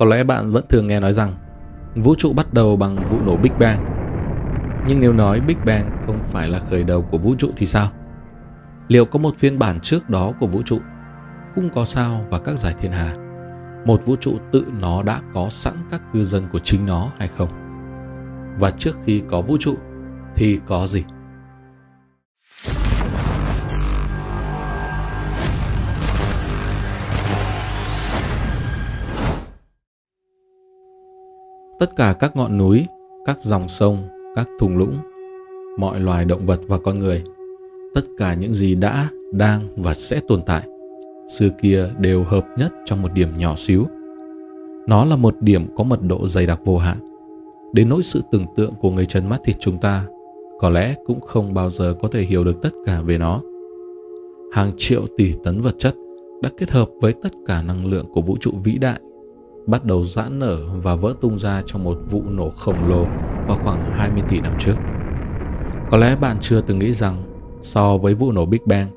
Có lẽ bạn vẫn thường nghe nói rằng vũ trụ bắt đầu bằng vụ nổ Big Bang. Nhưng nếu nói Big Bang không phải là khởi đầu của vũ trụ thì sao? Liệu có một phiên bản trước đó của vũ trụ, cũng có sao và các giải thiên hà, một vũ trụ tự nó đã có sẵn các cư dân của chính nó hay không? Và trước khi có vũ trụ thì có gì? Tất cả các ngọn núi, các dòng sông, các thung lũng, mọi loài động vật và con người, tất cả những gì đã, đang và sẽ tồn tại, xưa kia đều hợp nhất trong một điểm nhỏ xíu. Nó là một điểm có mật độ dày đặc vô hạn. Đến nỗi sự tưởng tượng của người chân mắt thịt chúng ta có lẽ cũng không bao giờ có thể hiểu được tất cả về nó. Hàng triệu tỷ tấn vật chất đã kết hợp với tất cả năng lượng của vũ trụ vĩ đại bắt đầu giãn nở và vỡ tung ra trong một vụ nổ khổng lồ vào khoảng 20 tỷ năm trước. Có lẽ bạn chưa từng nghĩ rằng so với vụ nổ Big Bang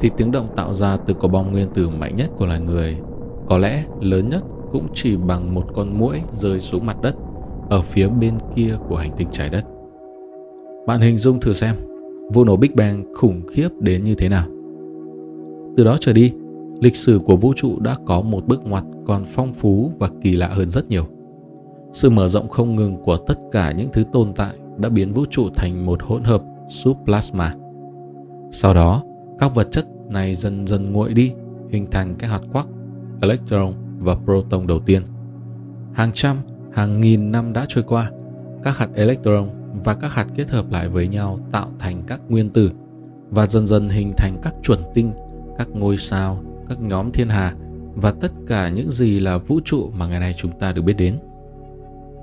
thì tiếng động tạo ra từ quả bom nguyên tử mạnh nhất của loài người có lẽ lớn nhất cũng chỉ bằng một con muỗi rơi xuống mặt đất ở phía bên kia của hành tinh trái đất. Bạn hình dung thử xem, vụ nổ Big Bang khủng khiếp đến như thế nào. Từ đó trở đi, lịch sử của vũ trụ đã có một bước ngoặt còn phong phú và kỳ lạ hơn rất nhiều. Sự mở rộng không ngừng của tất cả những thứ tồn tại đã biến vũ trụ thành một hỗn hợp subplasma. Sau đó, các vật chất này dần dần nguội đi, hình thành các hạt quark, electron và proton đầu tiên. Hàng trăm, hàng nghìn năm đã trôi qua, các hạt electron và các hạt kết hợp lại với nhau tạo thành các nguyên tử và dần dần hình thành các chuẩn tinh, các ngôi sao, các nhóm thiên hà và tất cả những gì là vũ trụ mà ngày nay chúng ta được biết đến.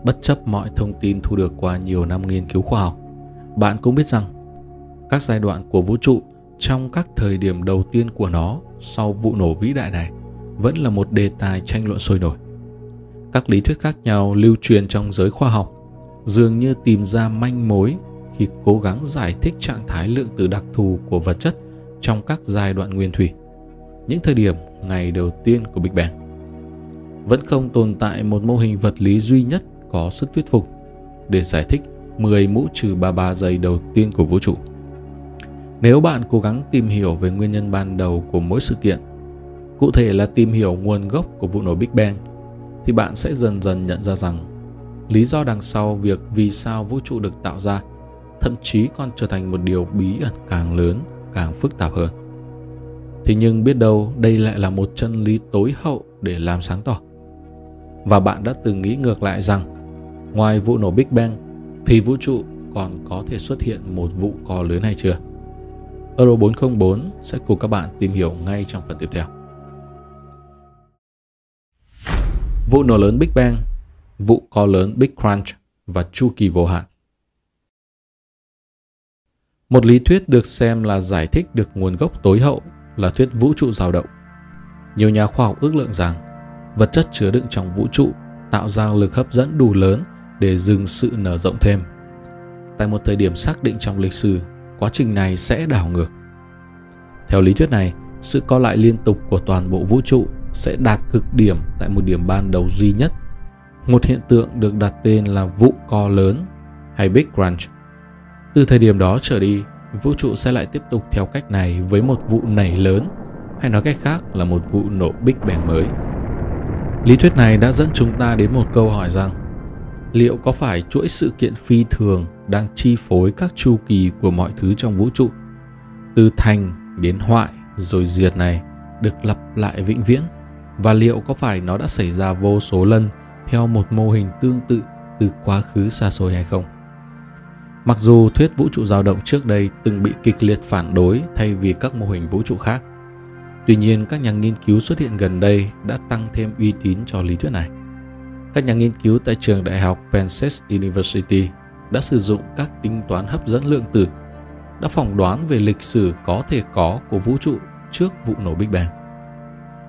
Bất chấp mọi thông tin thu được qua nhiều năm nghiên cứu khoa học, bạn cũng biết rằng các giai đoạn của vũ trụ trong các thời điểm đầu tiên của nó sau vụ nổ vĩ đại này vẫn là một đề tài tranh luận sôi nổi. Các lý thuyết khác nhau lưu truyền trong giới khoa học dường như tìm ra manh mối khi cố gắng giải thích trạng thái lượng tử đặc thù của vật chất trong các giai đoạn nguyên thủy những thời điểm ngày đầu tiên của Big Bang. Vẫn không tồn tại một mô hình vật lý duy nhất có sức thuyết phục để giải thích 10 mũ trừ 33 giây đầu tiên của vũ trụ. Nếu bạn cố gắng tìm hiểu về nguyên nhân ban đầu của mỗi sự kiện, cụ thể là tìm hiểu nguồn gốc của vụ nổ Big Bang, thì bạn sẽ dần dần nhận ra rằng lý do đằng sau việc vì sao vũ trụ được tạo ra thậm chí còn trở thành một điều bí ẩn càng lớn, càng phức tạp hơn. Thế nhưng biết đâu đây lại là một chân lý tối hậu để làm sáng tỏ. Và bạn đã từng nghĩ ngược lại rằng ngoài vụ nổ Big Bang thì vũ trụ còn có thể xuất hiện một vụ co lớn hay chưa? Euro 404 sẽ cùng các bạn tìm hiểu ngay trong phần tiếp theo. Vụ nổ lớn Big Bang, vụ co lớn Big Crunch và chu kỳ vô hạn. Một lý thuyết được xem là giải thích được nguồn gốc tối hậu là thuyết vũ trụ dao động. Nhiều nhà khoa học ước lượng rằng vật chất chứa đựng trong vũ trụ tạo ra lực hấp dẫn đủ lớn để dừng sự nở rộng thêm. Tại một thời điểm xác định trong lịch sử, quá trình này sẽ đảo ngược. Theo lý thuyết này, sự co lại liên tục của toàn bộ vũ trụ sẽ đạt cực điểm tại một điểm ban đầu duy nhất. Một hiện tượng được đặt tên là vụ co lớn hay Big Crunch. Từ thời điểm đó trở đi, vũ trụ sẽ lại tiếp tục theo cách này với một vụ nảy lớn, hay nói cách khác là một vụ nổ Big Bang mới. Lý thuyết này đã dẫn chúng ta đến một câu hỏi rằng liệu có phải chuỗi sự kiện phi thường đang chi phối các chu kỳ của mọi thứ trong vũ trụ? Từ thành đến hoại rồi diệt này được lặp lại vĩnh viễn. Và liệu có phải nó đã xảy ra vô số lần theo một mô hình tương tự từ quá khứ xa xôi hay không? Mặc dù thuyết vũ trụ dao động trước đây từng bị kịch liệt phản đối thay vì các mô hình vũ trụ khác, tuy nhiên các nhà nghiên cứu xuất hiện gần đây đã tăng thêm uy tín cho lý thuyết này. Các nhà nghiên cứu tại trường đại học Penn State University đã sử dụng các tính toán hấp dẫn lượng tử, đã phỏng đoán về lịch sử có thể có của vũ trụ trước vụ nổ Big Bang.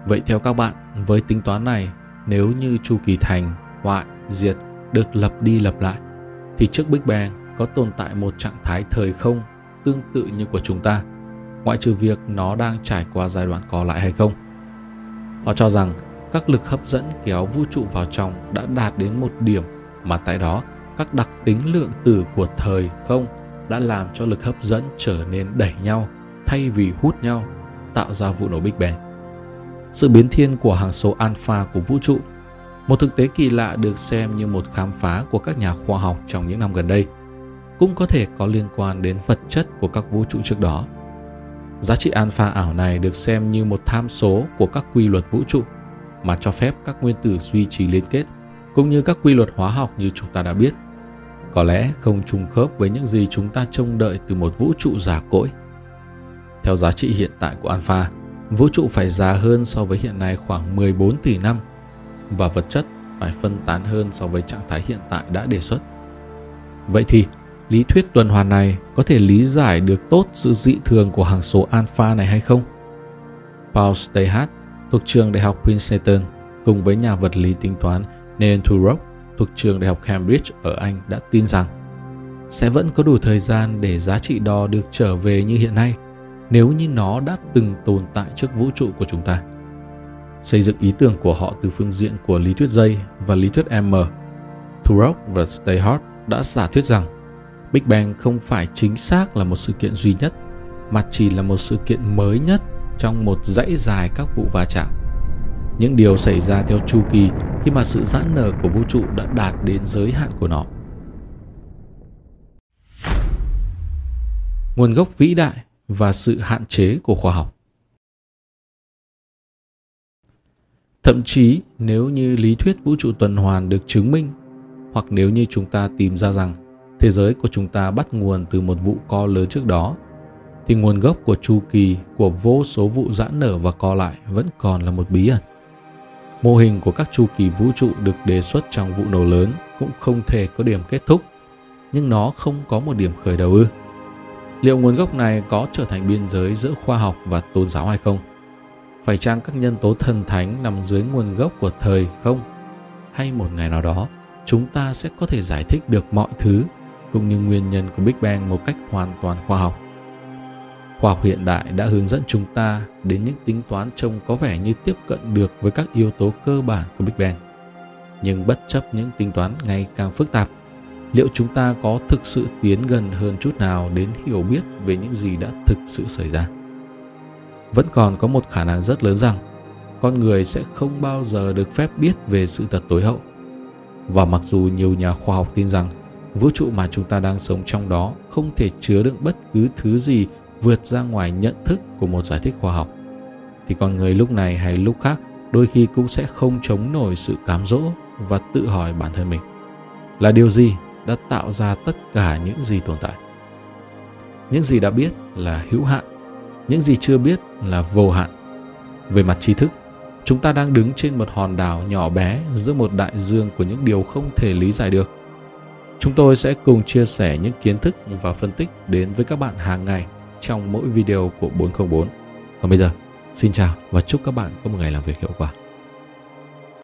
Vậy theo các bạn, với tính toán này, nếu như chu kỳ thành, hoại, diệt được lập đi lập lại, thì trước Big Bang có tồn tại một trạng thái thời không tương tự như của chúng ta, ngoại trừ việc nó đang trải qua giai đoạn có lại hay không. Họ cho rằng các lực hấp dẫn kéo vũ trụ vào trong đã đạt đến một điểm mà tại đó các đặc tính lượng tử của thời không đã làm cho lực hấp dẫn trở nên đẩy nhau thay vì hút nhau, tạo ra vụ nổ Big Bang. Sự biến thiên của hàng số alpha của vũ trụ, một thực tế kỳ lạ được xem như một khám phá của các nhà khoa học trong những năm gần đây, cũng có thể có liên quan đến vật chất của các vũ trụ trước đó. Giá trị alpha ảo này được xem như một tham số của các quy luật vũ trụ mà cho phép các nguyên tử duy trì liên kết cũng như các quy luật hóa học như chúng ta đã biết. Có lẽ không trùng khớp với những gì chúng ta trông đợi từ một vũ trụ giả cỗi. Theo giá trị hiện tại của alpha, vũ trụ phải già hơn so với hiện nay khoảng 14 tỷ năm và vật chất phải phân tán hơn so với trạng thái hiện tại đã đề xuất. Vậy thì, lý thuyết tuần hoàn này có thể lý giải được tốt sự dị thường của hằng số alpha này hay không? Paul Steyhart thuộc trường Đại học Princeton cùng với nhà vật lý tính toán Neil Turok thuộc trường Đại học Cambridge ở Anh đã tin rằng sẽ vẫn có đủ thời gian để giá trị đo được trở về như hiện nay nếu như nó đã từng tồn tại trước vũ trụ của chúng ta. Xây dựng ý tưởng của họ từ phương diện của lý thuyết dây và lý thuyết M, Turok và Steyhart đã giả thuyết rằng Big Bang không phải chính xác là một sự kiện duy nhất, mà chỉ là một sự kiện mới nhất trong một dãy dài các vụ va chạm. Những điều xảy ra theo chu kỳ khi mà sự giãn nở của vũ trụ đã đạt đến giới hạn của nó. Nguồn gốc vĩ đại và sự hạn chế của khoa học Thậm chí nếu như lý thuyết vũ trụ tuần hoàn được chứng minh hoặc nếu như chúng ta tìm ra rằng thế giới của chúng ta bắt nguồn từ một vụ co lớn trước đó thì nguồn gốc của chu kỳ của vô số vụ giãn nở và co lại vẫn còn là một bí ẩn. Mô hình của các chu kỳ vũ trụ được đề xuất trong vụ nổ lớn cũng không thể có điểm kết thúc, nhưng nó không có một điểm khởi đầu ư. Liệu nguồn gốc này có trở thành biên giới giữa khoa học và tôn giáo hay không? Phải chăng các nhân tố thần thánh nằm dưới nguồn gốc của thời không? Hay một ngày nào đó, chúng ta sẽ có thể giải thích được mọi thứ cũng như nguyên nhân của Big Bang một cách hoàn toàn khoa học? Khoa học hiện đại đã hướng dẫn chúng ta đến những tính toán trông có vẻ như tiếp cận được với các yếu tố cơ bản của Big Bang. Nhưng bất chấp những tính toán ngày càng phức tạp, liệu chúng ta có thực sự tiến gần hơn chút nào đến hiểu biết về những gì đã thực sự xảy ra? Vẫn còn có một khả năng rất lớn rằng con người sẽ không bao giờ được phép biết về sự thật tối hậu. Và mặc dù nhiều nhà khoa học tin rằng vũ trụ mà chúng ta đang sống trong đó không thể chứa đựng bất cứ thứ gì vượt ra ngoài nhận thức của một giải thích khoa học. Thì con người lúc này hay lúc khác, đôi khi cũng sẽ không chống nổi sự cám dỗ và tự hỏi bản thân mình là điều gì đã tạo ra tất cả những gì tồn tại. Những gì đã biết là hữu hạn, những gì chưa biết là vô hạn. Về mặt trí thức, chúng ta đang đứng trên một hòn đảo nhỏ bé giữa một đại dương của những điều không thể lý giải được chúng tôi sẽ cùng chia sẻ những kiến thức và phân tích đến với các bạn hàng ngày trong mỗi video của 404. Còn bây giờ, xin chào và chúc các bạn có một ngày làm việc hiệu quả.